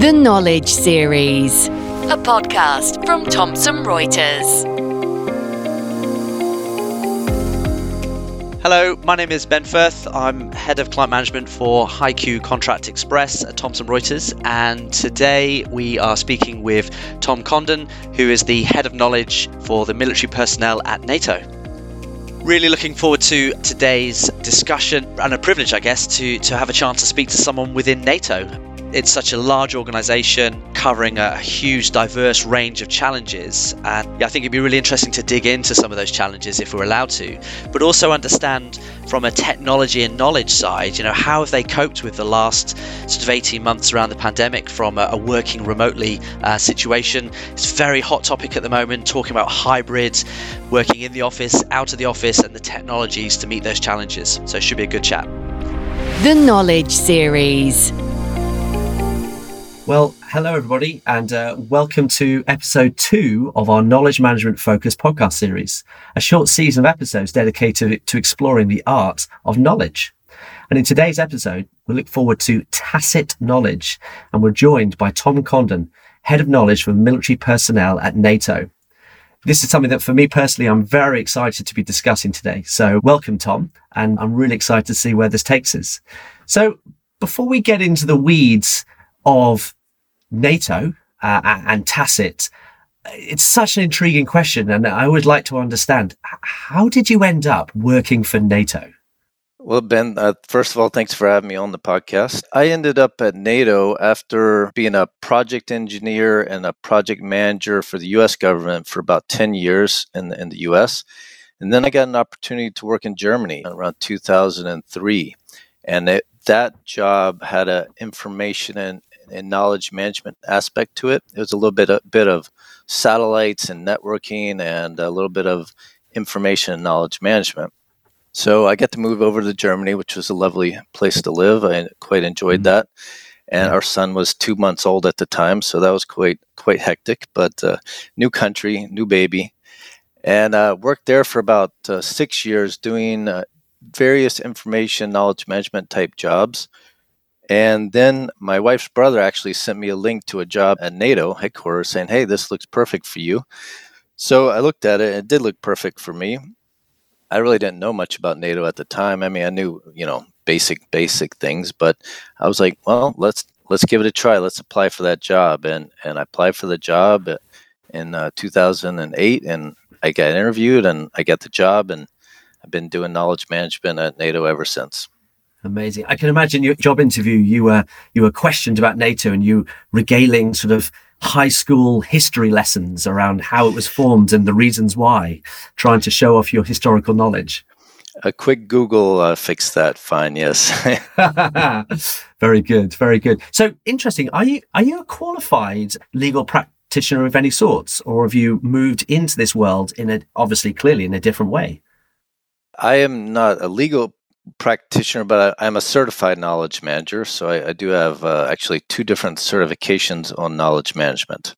The Knowledge Series, a podcast from Thomson Reuters. Hello, my name is Ben Firth. I'm head of client management for HighQ Contract Express at Thomson Reuters, and today we are speaking with Tom Condon, who is the head of knowledge for the military personnel at NATO. Really looking forward to today's discussion and a privilege, I guess, to, to have a chance to speak to someone within NATO it's such a large organization covering a huge, diverse range of challenges. And I think it'd be really interesting to dig into some of those challenges if we're allowed to, but also understand from a technology and knowledge side, you know, how have they coped with the last sort of 18 months around the pandemic from a, a working remotely uh, situation? It's a very hot topic at the moment, talking about hybrids, working in the office, out of the office, and the technologies to meet those challenges. So it should be a good chat. The Knowledge Series. Well, hello, everybody, and uh, welcome to episode two of our Knowledge Management Focus podcast series, a short season of episodes dedicated to exploring the art of knowledge. And in today's episode, we look forward to tacit knowledge, and we're joined by Tom Condon, Head of Knowledge for Military Personnel at NATO. This is something that for me personally, I'm very excited to be discussing today. So welcome, Tom, and I'm really excited to see where this takes us. So before we get into the weeds of NATO uh, and Tacit, it's such an intriguing question. And I would like to understand how did you end up working for NATO? Well, Ben, uh, first of all, thanks for having me on the podcast. I ended up at NATO after being a project engineer and a project manager for the US government for about 10 years in the, in the US. And then I got an opportunity to work in Germany around 2003. And it, that job had an information and and knowledge management aspect to it. It was a little bit a bit of satellites and networking and a little bit of information and knowledge management. So I got to move over to Germany, which was a lovely place to live. I quite enjoyed mm-hmm. that. And our son was two months old at the time, so that was quite quite hectic. But uh, new country, new baby, and uh, worked there for about uh, six years doing uh, various information knowledge management type jobs and then my wife's brother actually sent me a link to a job at NATO headquarters saying, hey, this looks perfect for you. So I looked at it and it did look perfect for me. I really didn't know much about NATO at the time. I mean, I knew, you know, basic, basic things, but I was like, well, let's, let's give it a try. Let's apply for that job. And, and I applied for the job in uh, 2008 and I got interviewed and I got the job and I've been doing knowledge management at NATO ever since. Amazing. I can imagine your job interview. You were you were questioned about NATO, and you regaling sort of high school history lessons around how it was formed and the reasons why, trying to show off your historical knowledge. A quick Google uh, fixed that fine. Yes. very good. Very good. So interesting. Are you are you a qualified legal practitioner of any sorts, or have you moved into this world in a obviously clearly in a different way? I am not a legal practitioner, but I, am a certified knowledge manager. So I, I do have uh, actually two different certifications on knowledge management.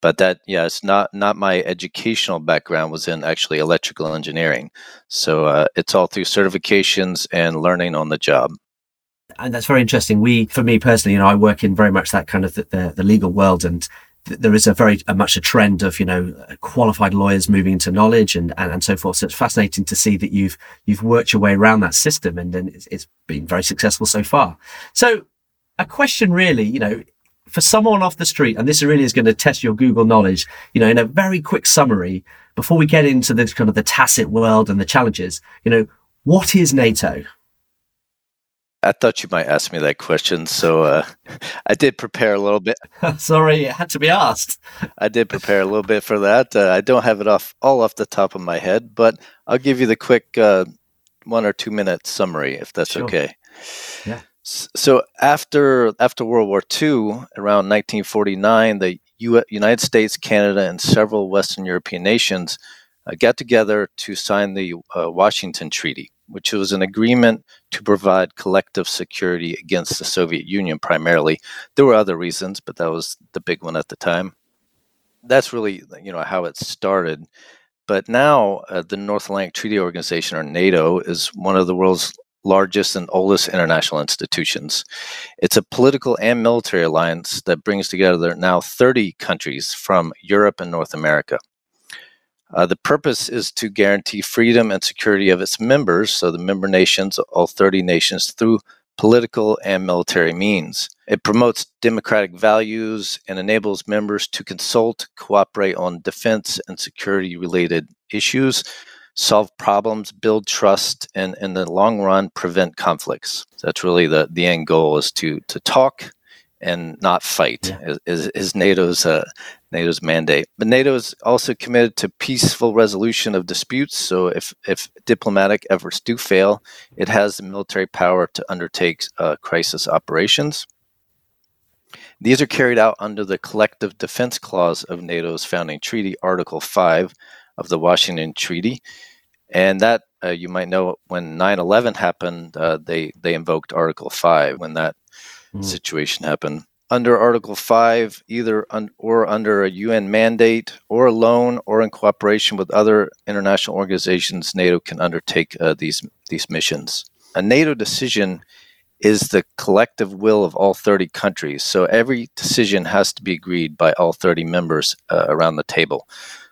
But that, yeah, it's not not my educational background was in actually electrical engineering. So uh, it's all through certifications and learning on the job and that's very interesting. We, for me personally, you know, I work in very much that kind of the, the, the legal world, and there is a very a much a trend of you know qualified lawyers moving into knowledge and, and, and so forth. So it's fascinating to see that you've you've worked your way around that system and then it's, it's been very successful so far. So a question really, you know, for someone off the street, and this really is going to test your Google knowledge, you know, in a very quick summary before we get into the kind of the tacit world and the challenges, you know, what is NATO? I thought you might ask me that question, so uh, I did prepare a little bit. Sorry, it had to be asked. I did prepare a little bit for that. Uh, I don't have it off all off the top of my head, but I'll give you the quick uh, one or two minute summary, if that's sure. okay. Yeah. So after after World War II, around 1949, the U- United States, Canada, and several Western European nations uh, got together to sign the uh, Washington Treaty which was an agreement to provide collective security against the Soviet Union primarily. There were other reasons, but that was the big one at the time. That's really you know how it started. But now uh, the North Atlantic Treaty Organization or NATO is one of the world's largest and oldest international institutions. It's a political and military alliance that brings together now 30 countries from Europe and North America. Uh, the purpose is to guarantee freedom and security of its members, so the member nations, all 30 nations, through political and military means. It promotes democratic values and enables members to consult, cooperate on defense and security related issues, solve problems, build trust, and in the long run, prevent conflicts. That's really the, the end goal is to, to talk and not fight yeah. is, is, NATO's uh, NATO's mandate. But NATO is also committed to peaceful resolution of disputes. So if if diplomatic efforts do fail, it has the military power to undertake uh, crisis operations. These are carried out under the Collective Defense Clause of NATO's founding treaty, Article 5 of the Washington Treaty. And that, uh, you might know, when 9 11 happened, uh, they, they invoked Article 5 when that mm. situation happen. Under Article 5, either un- or under a UN mandate or alone or in cooperation with other international organizations, NATO can undertake uh, these, these missions. A NATO decision is the collective will of all 30 countries. So every decision has to be agreed by all 30 members uh, around the table.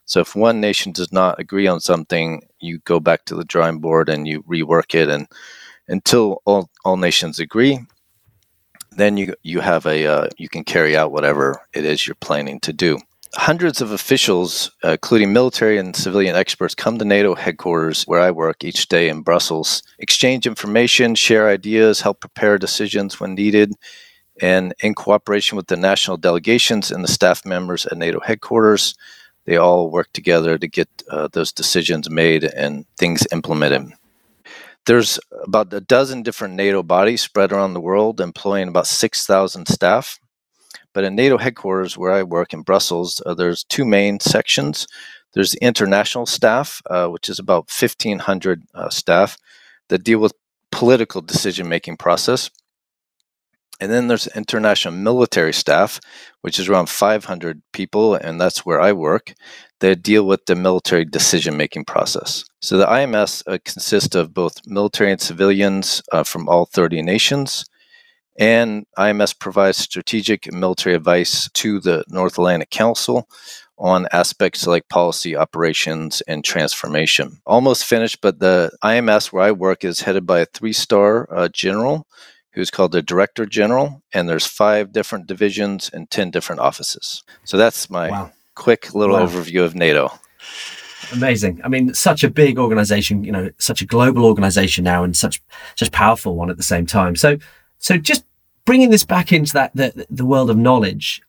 So if one nation does not agree on something, you go back to the drawing board and you rework it and until all, all nations agree, then you you have a uh, you can carry out whatever it is you're planning to do. Hundreds of officials, uh, including military and civilian experts, come to NATO headquarters where I work each day in Brussels, exchange information, share ideas, help prepare decisions when needed, and in cooperation with the national delegations and the staff members at NATO headquarters, they all work together to get uh, those decisions made and things implemented. There's about a dozen different NATO bodies spread around the world, employing about 6,000 staff. But in NATO headquarters, where I work in Brussels, uh, there's two main sections. There's the international staff, uh, which is about 1,500 uh, staff that deal with political decision making process. And then there's international military staff, which is around 500 people, and that's where I work that deal with the military decision making process. So the IMS uh, consists of both military and civilians uh, from all 30 nations. And IMS provides strategic and military advice to the North Atlantic Council on aspects like policy, operations, and transformation. Almost finished, but the IMS where I work is headed by a three star uh, general who's called the Director General, and there's five different divisions and 10 different offices. So that's my. Wow quick little wow. overview of NATO. Amazing. I mean, such a big organization, you know, such a global organization now and such such powerful one at the same time. So so just bringing this back into that the, the world of knowledge,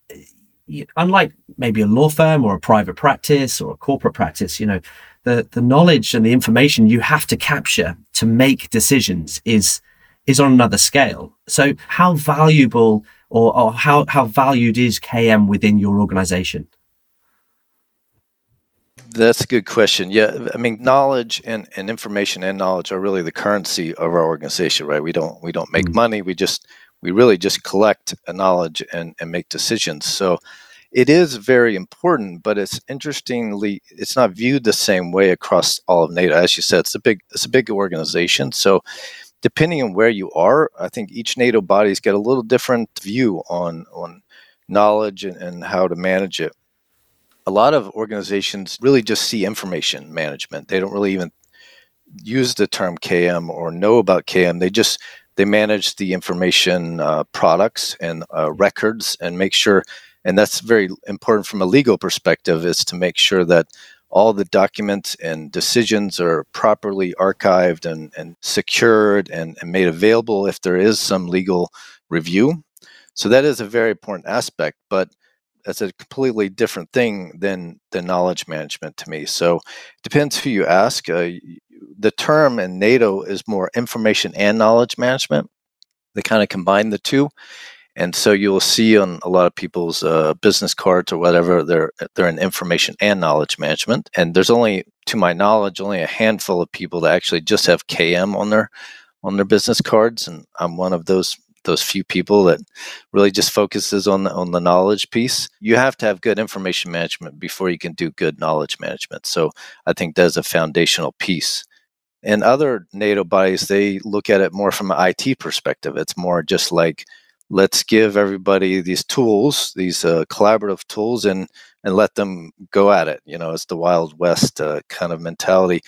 unlike maybe a law firm or a private practice or a corporate practice, you know, the the knowledge and the information you have to capture to make decisions is is on another scale. So how valuable or, or how how valued is KM within your organization? That's a good question. Yeah, I mean, knowledge and, and information and knowledge are really the currency of our organization, right? We don't we don't make mm-hmm. money. We just we really just collect knowledge and, and make decisions. So it is very important, but it's interestingly it's not viewed the same way across all of NATO. As you said, it's a big it's a big organization. So depending on where you are, I think each NATO body's got a little different view on on knowledge and, and how to manage it a lot of organizations really just see information management. They don't really even use the term KM or know about KM. They just they manage the information uh, products and uh, records and make sure. And that's very important from a legal perspective is to make sure that all the documents and decisions are properly archived and, and secured and, and made available if there is some legal review. So that is a very important aspect. But that's a completely different thing than than knowledge management to me. So it depends who you ask. Uh, the term in NATO is more information and knowledge management. They kind of combine the two, and so you'll see on a lot of people's uh, business cards or whatever they're they're in information and knowledge management. And there's only, to my knowledge, only a handful of people that actually just have KM on their on their business cards, and I'm one of those those few people that really just focuses on the, on the knowledge piece. You have to have good information management before you can do good knowledge management. So I think that's a foundational piece And other NATO bodies, they look at it more from an IT perspective. It's more just like, let's give everybody these tools, these uh, collaborative tools, and and let them go at it. You know, it's the Wild West uh, kind of mentality,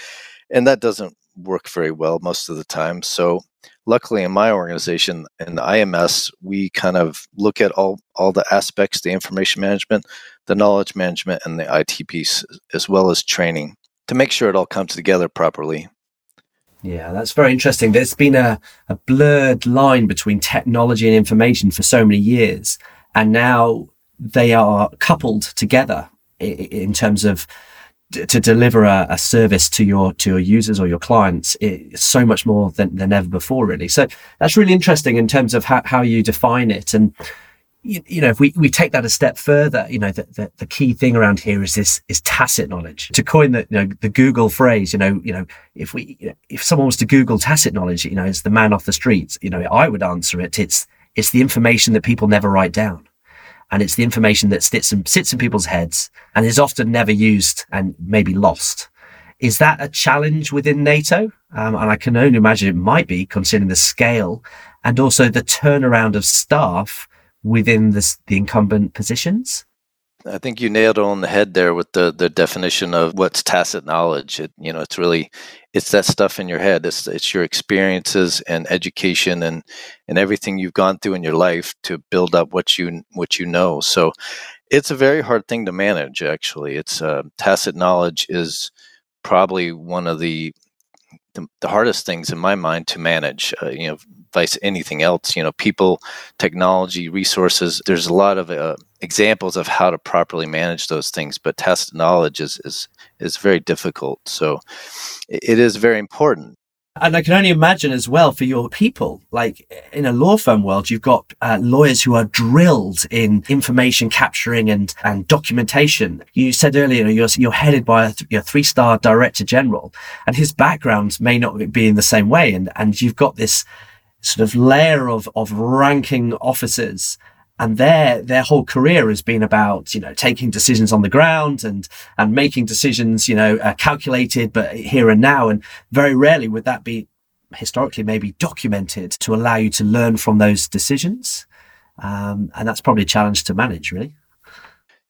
and that doesn't work very well most of the time. So, luckily, in my organization, in IMS, we kind of look at all all the aspects: the information management, the knowledge management, and the IT piece, as well as training, to make sure it all comes together properly. Yeah, that's very interesting. There's been a, a blurred line between technology and information for so many years. And now they are coupled together in terms of to deliver a, a, service to your to your users or your clients it's so much more than, than ever before really so that's really interesting in terms of how, how you define it and you, you, know, if we, we take that a step further, you know, the, the, the, key thing around here is this is tacit knowledge. To coin the you know the Google phrase, you know, you know, if we you know, if someone was to Google tacit knowledge, you know, it's the man off the streets. You know, I would answer it. It's it's the information that people never write down, and it's the information that sits in, sits in people's heads and is often never used and maybe lost. Is that a challenge within NATO? Um, and I can only imagine it might be, considering the scale and also the turnaround of staff within the incumbent positions? I think you nailed it on the head there with the the definition of what's tacit knowledge. It, you know, it's really it's that stuff in your head. It's it's your experiences and education and and everything you've gone through in your life to build up what you what you know. So it's a very hard thing to manage. Actually, it's uh, tacit knowledge is probably one of the the, the hardest things in my mind to manage. Uh, you know, anything else. You know, people, technology, resources. There's a lot of uh, examples of how to properly manage those things, but tacit knowledge is is is very difficult. So, it is very important. And I can only imagine as well for your people, like in a law firm world, you've got uh, lawyers who are drilled in information capturing and, and documentation. You said earlier, you're, you're headed by a, th- three star director general and his background may not be in the same way. And, and you've got this sort of layer of, of ranking officers. And their their whole career has been about you know taking decisions on the ground and and making decisions you know uh, calculated but here and now. And very rarely would that be historically maybe documented to allow you to learn from those decisions. Um, and that's probably a challenge to manage really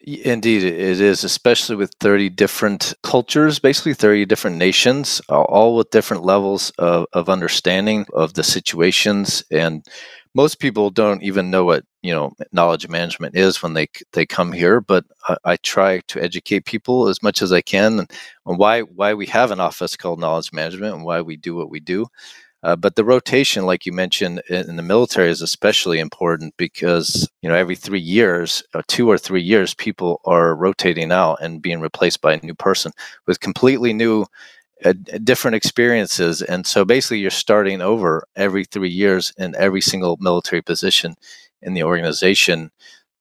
Indeed, it is, especially with 30 different cultures, basically 30 different nations, all with different levels of, of understanding of the situations. And most people don't even know what you know knowledge management is when they they come here. But I, I try to educate people as much as I can on why why we have an office called knowledge management and why we do what we do. Uh, but the rotation, like you mentioned, in, the military is especially important because you know every three years, or uh, two or three years, people are rotating out and being replaced by a new person with completely new, uh, different experiences. And so basically, you're starting over every three years in every single military position in the organization.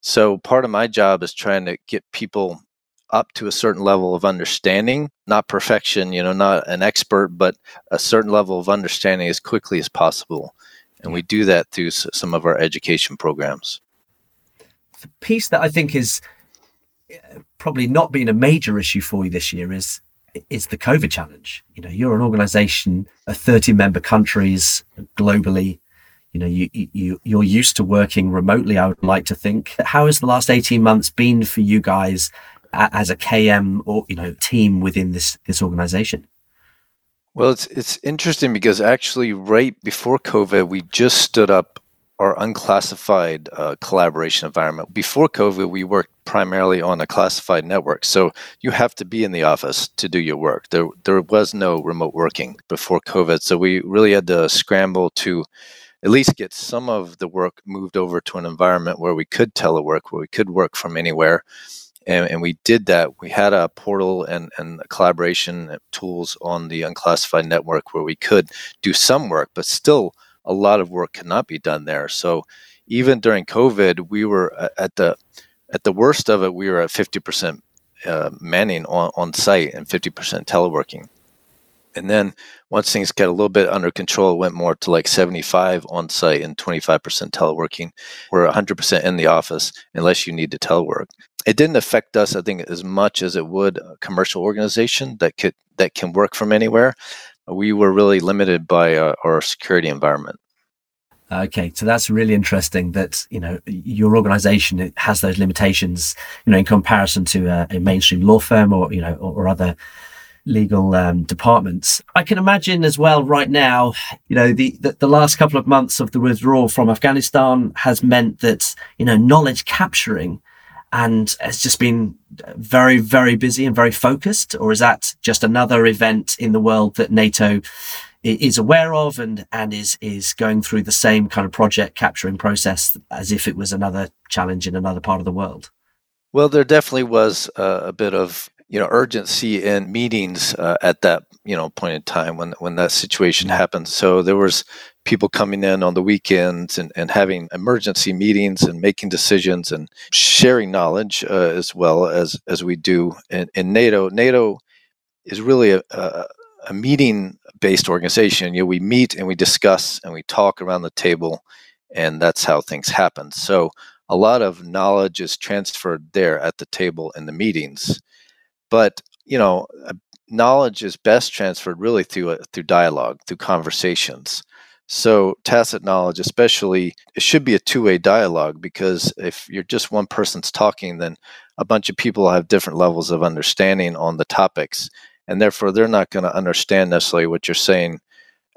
So part of my job is trying to get people up to a certain level of understanding, not perfection, you know, not an expert, but a certain level of understanding as quickly as possible. And we do that through some of our education programs. The piece that I think is eh, probably not been a major issue for you this year is is the COVID challenge. You know, you're an organization of 30 member countries globally. You know, you, you, you're used to working remotely, I would like to think. How has the last 18 months been for you guys as a KM or you know team within this this organization? Well, it's it's interesting because actually, right before COVID, we just stood up our unclassified uh, collaboration environment. Before COVID, we worked primarily on a classified network, so you have to be in the office to do your work. There there was no remote working before COVID, so we really had to scramble to at least get some of the work moved over to an environment where we could telework, where we could work from anywhere and, and, we did that. We had a portal and, and collaboration tools on the unclassified network where we could do some work, but still a lot of work cannot be done there. So even during COVID, we were at the at the worst of it, we were at 50% uh, manning on, on site and 50% teleworking. And then once things got a little bit under control, it went more to like 75 on site and 25% teleworking. We're 100% in the office unless you need to telework. It didn't affect us, I think, as much as it would a commercial organization that could that can work from anywhere. we were really limited by uh, our security environment. Okay, so that's really interesting that you know your organization has those limitations, you know, in comparison to a, a mainstream law firm or you know or, or other legal um, departments. I can imagine as well right now, you know, the, the, the last couple of months of the withdrawal from Afghanistan has meant that you know knowledge capturing and has just been very very busy and very focused, or is that just another event in the world that NATO is aware of and and is is going through the same kind of project capturing process as if it was another challenge in another part of the world. Well, there definitely was a bit of you know urgency in meetings uh, at that you know point in time when when that situation happened. So there was people coming in on the weekends and, and having emergency meetings and making decisions and sharing knowledge uh, as well as as we do in, in NATO. NATO is really a, a, a meeting based organization. You know, we meet and we discuss and we talk around the table, and that's how things happen. So a lot of knowledge is transferred there at the table in the meetings, but you know, uh, knowledge is best transferred really through uh, through dialogue, through conversations. So tacit knowledge, especially, it should be a two-way dialogue because if you're just one person's talking, then a bunch of people have different levels of understanding on the topics, and therefore they're not going to understand necessarily what you're saying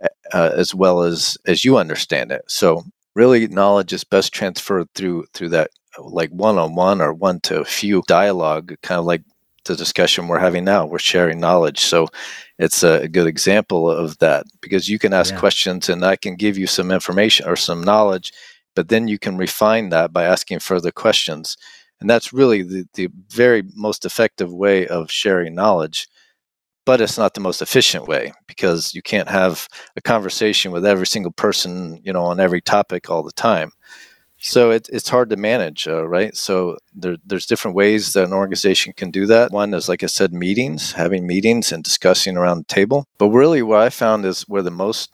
uh, uh, as well as as you understand it. So really, knowledge is best transferred through through that like one-on-one or one to a few dialogue, kind of like the discussion we're having now. We're sharing knowledge, so it's a good example of that because you can ask yeah. questions and I can give you some information or some knowledge, but then you can refine that by asking further questions. And that's really the, the very most effective way of sharing knowledge but it's not the most efficient way because you can't have a conversation with every single person, you know, on every topic all the time. So it, it's hard to manage, uh, right? So there, there's different ways that an organization can do that. One is, like I said, meetings, having meetings and discussing around the table. But really, what I found is where the most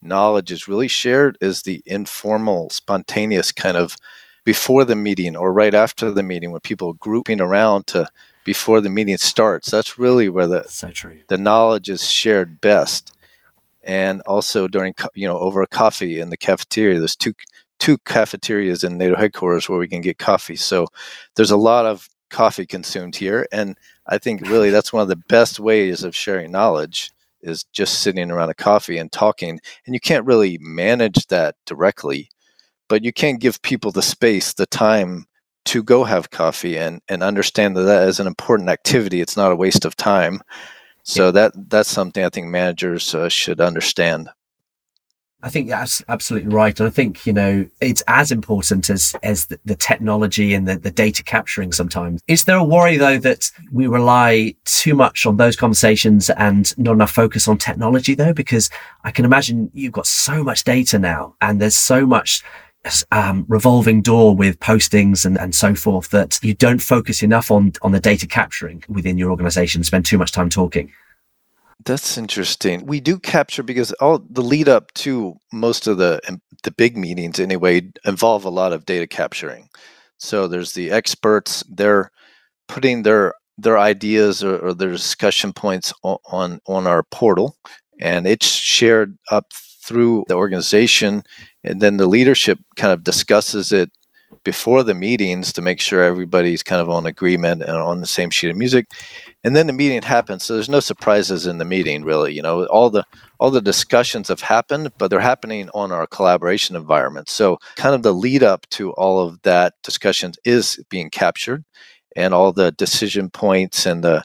knowledge is really shared is the informal, spontaneous kind of before the meeting or right after the meeting when people are grouping around to before the meeting starts. That's really where the so the knowledge is shared best. And also during you know over a coffee in the cafeteria. There's two two cafeterias in NATO headquarters where we can get coffee. So there's a lot of coffee consumed here, and I think really that's one of the best ways of sharing knowledge is just sitting around a coffee and talking. And you can't really manage that directly, but you can give people the space, the time to go have coffee and and understand that that is an important activity. It's not a waste of time. So that that's something I think managers uh, should understand. I think that's absolutely right, and I think you know it's as important as as the, the, technology and the, the data capturing. Sometimes, is there a worry though that we rely too much on those conversations and not enough focus on technology though? Because I can imagine you've got so much data now, and there's so much um, revolving door with postings and, and so forth that you don't focus enough on on the data capturing within your organization spend too much time talking that's interesting. We do capture because all the lead up to most of the the big meetings anyway involve a lot of data capturing. So there's the experts they're putting their their ideas or, or their discussion points on, on on our portal and it's shared up through the organization and then the leadership kind of discusses it before the meetings to make sure everybody's kind of on agreement and on the same sheet of music. And then the meeting happens so there's no surprises in the meeting really you know. All the all the discussions have happened but they're happening on our collaboration environment. So kind of the lead up to all of that discussion is being captured and all the decision points and the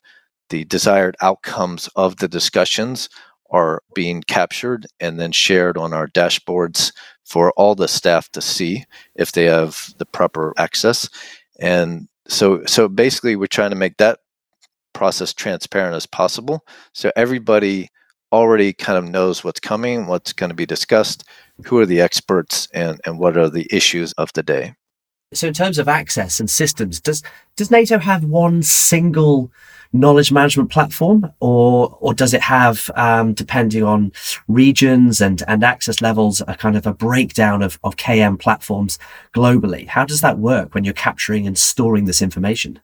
the desired outcomes of the discussions are being captured and then shared on our dashboards for all the staff to see if they have the proper access. And so so basically we're trying to make that process transparent as possible so everybody already kind of knows what's coming, what's going to be discussed, who are the experts and and what are the issues of the day. So in terms of access and systems, does does NATO have one single knowledge management platform, or or does it have, um, depending on regions and and access levels, a kind of a breakdown of of KM platforms globally? How does that work when you're capturing and storing this information?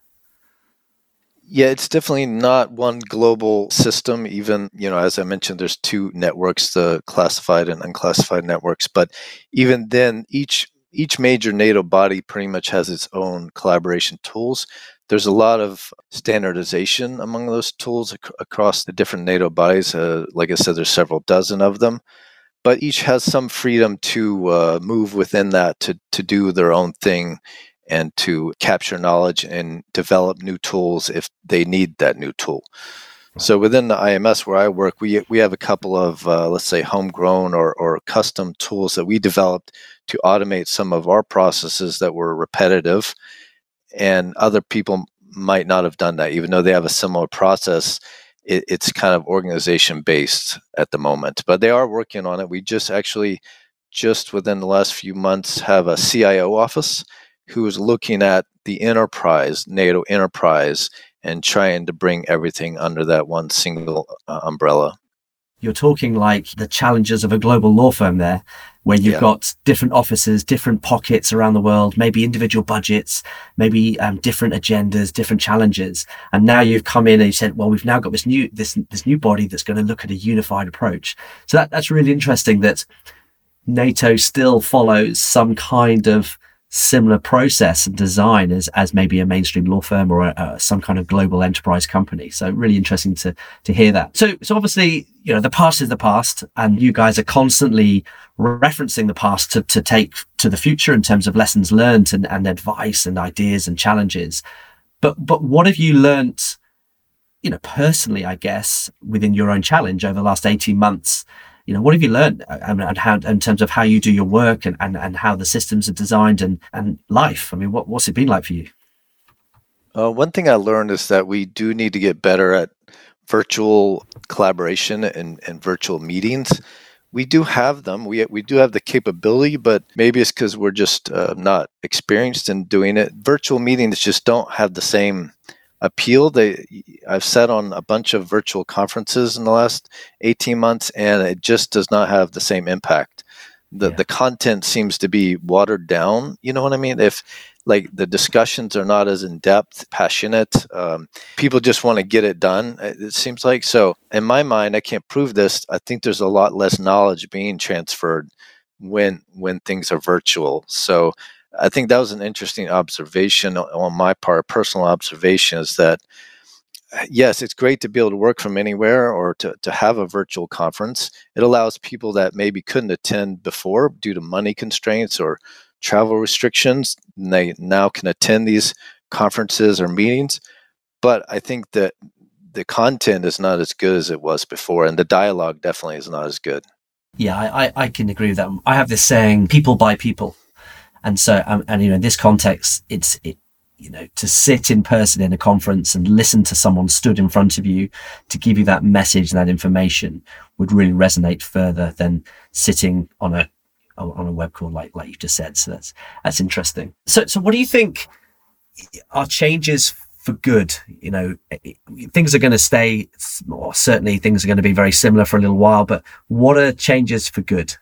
Yeah, it's definitely not one global system. Even, you know, as I mentioned, there's two networks, the classified and unclassified networks. But even then, each each major NATO body pretty much has its own collaboration tools. There's a lot of standardization among those tools ac- across the different NATO bodies. Uh, like I said, there's several dozen of them, but each has some freedom to uh, move within that to to do their own thing and to capture knowledge and develop new tools if they need that new tool. So within the IMS where I work, we we have a couple of uh, let's say homegrown or or custom tools that we developed to automate some of our processes that were repetitive, and other people might not have done that, even though they have a similar process. It, it's kind of organization based at the moment, but they are working on it. We just actually just within the last few months have a CIO office who is looking at the enterprise, NATO enterprise, and trying to bring everything under that one single uh, umbrella. You're talking like the challenges of a global law firm there, where you've yeah. got different offices, different pockets around the world, maybe individual budgets, maybe um, different agendas, different challenges. And now you've come in and you said, well, we've now got this new this this new body that's going to look at a unified approach. So that, that's really interesting that NATO still follows some kind of similar process and design as, as maybe a mainstream law firm or a, a, some kind of global enterprise company. So really interesting to to hear that. So so obviously you know the past is the past, and you guys are constantly referencing the past to to take to the future in terms of lessons learned and, and advice and ideas and challenges. But but what have you learnt? You know, personally, I guess within your own challenge over the last eighteen months you know, what have you learned uh, and how, in terms of how you do your work and, and, and how the systems are designed and, and life? I mean, what, what's it been like for you? Uh, one thing I learned is that we do need to get better at virtual collaboration and, and virtual meetings. We do have them. We, we do have the capability, but maybe it's because we're just uh, not experienced in doing it. Virtual meetings just don't have the same appeal. They, I've sat on a bunch of virtual conferences in the last 18 months, and it just does not have the same impact. The, yeah. the content seems to be watered down. You know what I mean? If like the discussions are not as in depth, passionate, um, people just want to get it done. It seems like so. In my mind, I can't prove this. I think there's a lot less knowledge being transferred when when things are virtual. So I think that was an interesting observation on my part, personal observation is that yes, it's great to be able to work from anywhere or to, to have a virtual conference. It allows people that maybe couldn't attend before due to money constraints or travel restrictions, they now can attend these conferences or meetings. But I think that the content is not as good as it was before, and the dialogue definitely is not as good. Yeah, I, I can agree with that. I have this saying, people buy people. And so, um, and you know, in this context, it's it, you know, to sit in person in a conference and listen to someone stood in front of you to give you that message, and that information would really resonate further than sitting on a on a web call like like you just said. So that's that's interesting. So so what do you think are changes for good? You know, things are going to stay, or certainly things are going to be very similar for a little while. But what are changes for good?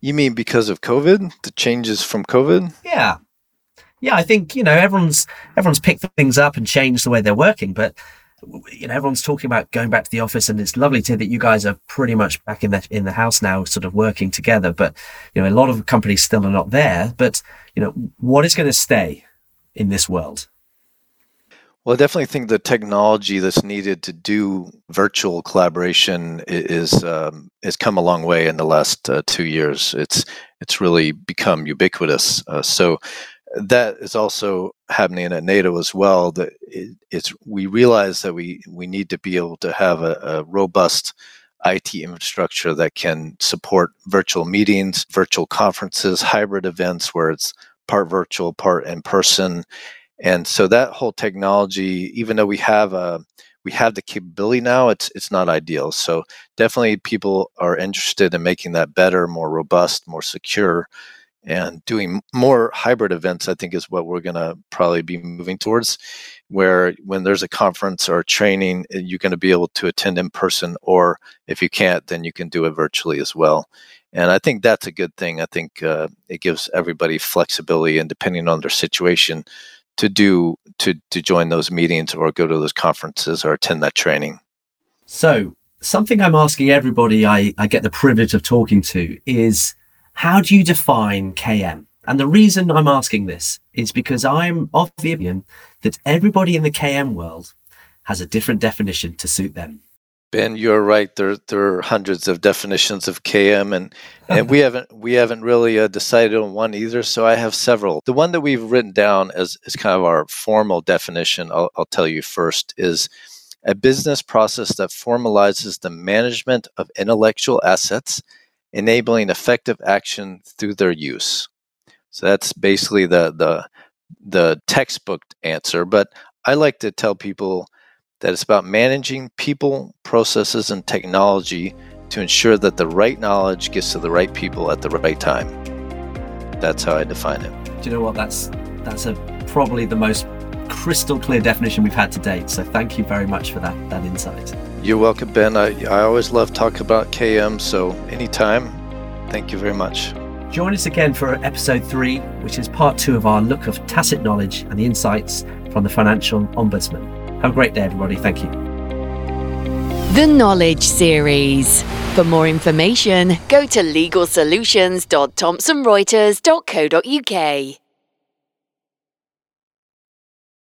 You mean because of COVID? The changes from COVID? Yeah. Yeah, I think, you know, everyone's everyone's picked things up and changed the way they're working, but you know, everyone's talking about going back to the office and it's lovely to hear that you guys are pretty much back in the in the house now, sort of working together. But, you know, a lot of companies still are not there. But, you know, what is going to stay in this world? Well, I definitely think the technology that's needed to do virtual collaboration is um, has come a long way in the last uh, two years. It's it's really become ubiquitous. Uh, so that is also happening at NATO as well. That it, it's we realize that we we need to be able to have a, a robust IT infrastructure that can support virtual meetings, virtual conferences, hybrid events where it's part virtual, part in person and so that whole technology, even though we have a we have the capability now, it's it's not ideal. So definitely people are interested in making that better, more robust, more secure, and doing more hybrid events. I think is what we're going to probably be moving towards, where when there's a conference or a training, eh, you're going to be able to attend in person, or if you can't, then you can do it virtually as well. And I think that's a good thing. I think uh, it gives everybody flexibility, and depending on their situation, to do to to join those meetings or go to those conferences or attend that training. So something I'm asking everybody I, I get the privilege of talking to is how do you define KM? And the reason I'm asking this is because I'm of the opinion that everybody in the KM world has a different definition to suit them. Ben, you're right. There, there are hundreds of definitions of KM, and and we haven't we haven't really uh, decided on one either. So I have several. The one that we've written down as is kind of our formal definition. I'll, I'll tell you first is a business process that formalizes the management of intellectual assets, enabling effective action through their use. So that's basically the the the textbook answer. But I like to tell people that it's about managing people, processes, and technology to ensure that the right knowledge gets to the right people at the right time. That's how I define it. Do you know what? That's that's a probably the most crystal clear definition we've had to date. So thank you very much for that that insight. You're welcome, Ben. I, I always love talking about KM, so anytime. Thank you very much. Join us again for episode three, which is part two of our look of tacit knowledge and the insights from the financial ombudsman. Have a great day, everybody. Thank you. The Knowledge Series. For more information, go to legalsolutions.thomsonreuters.co.uk.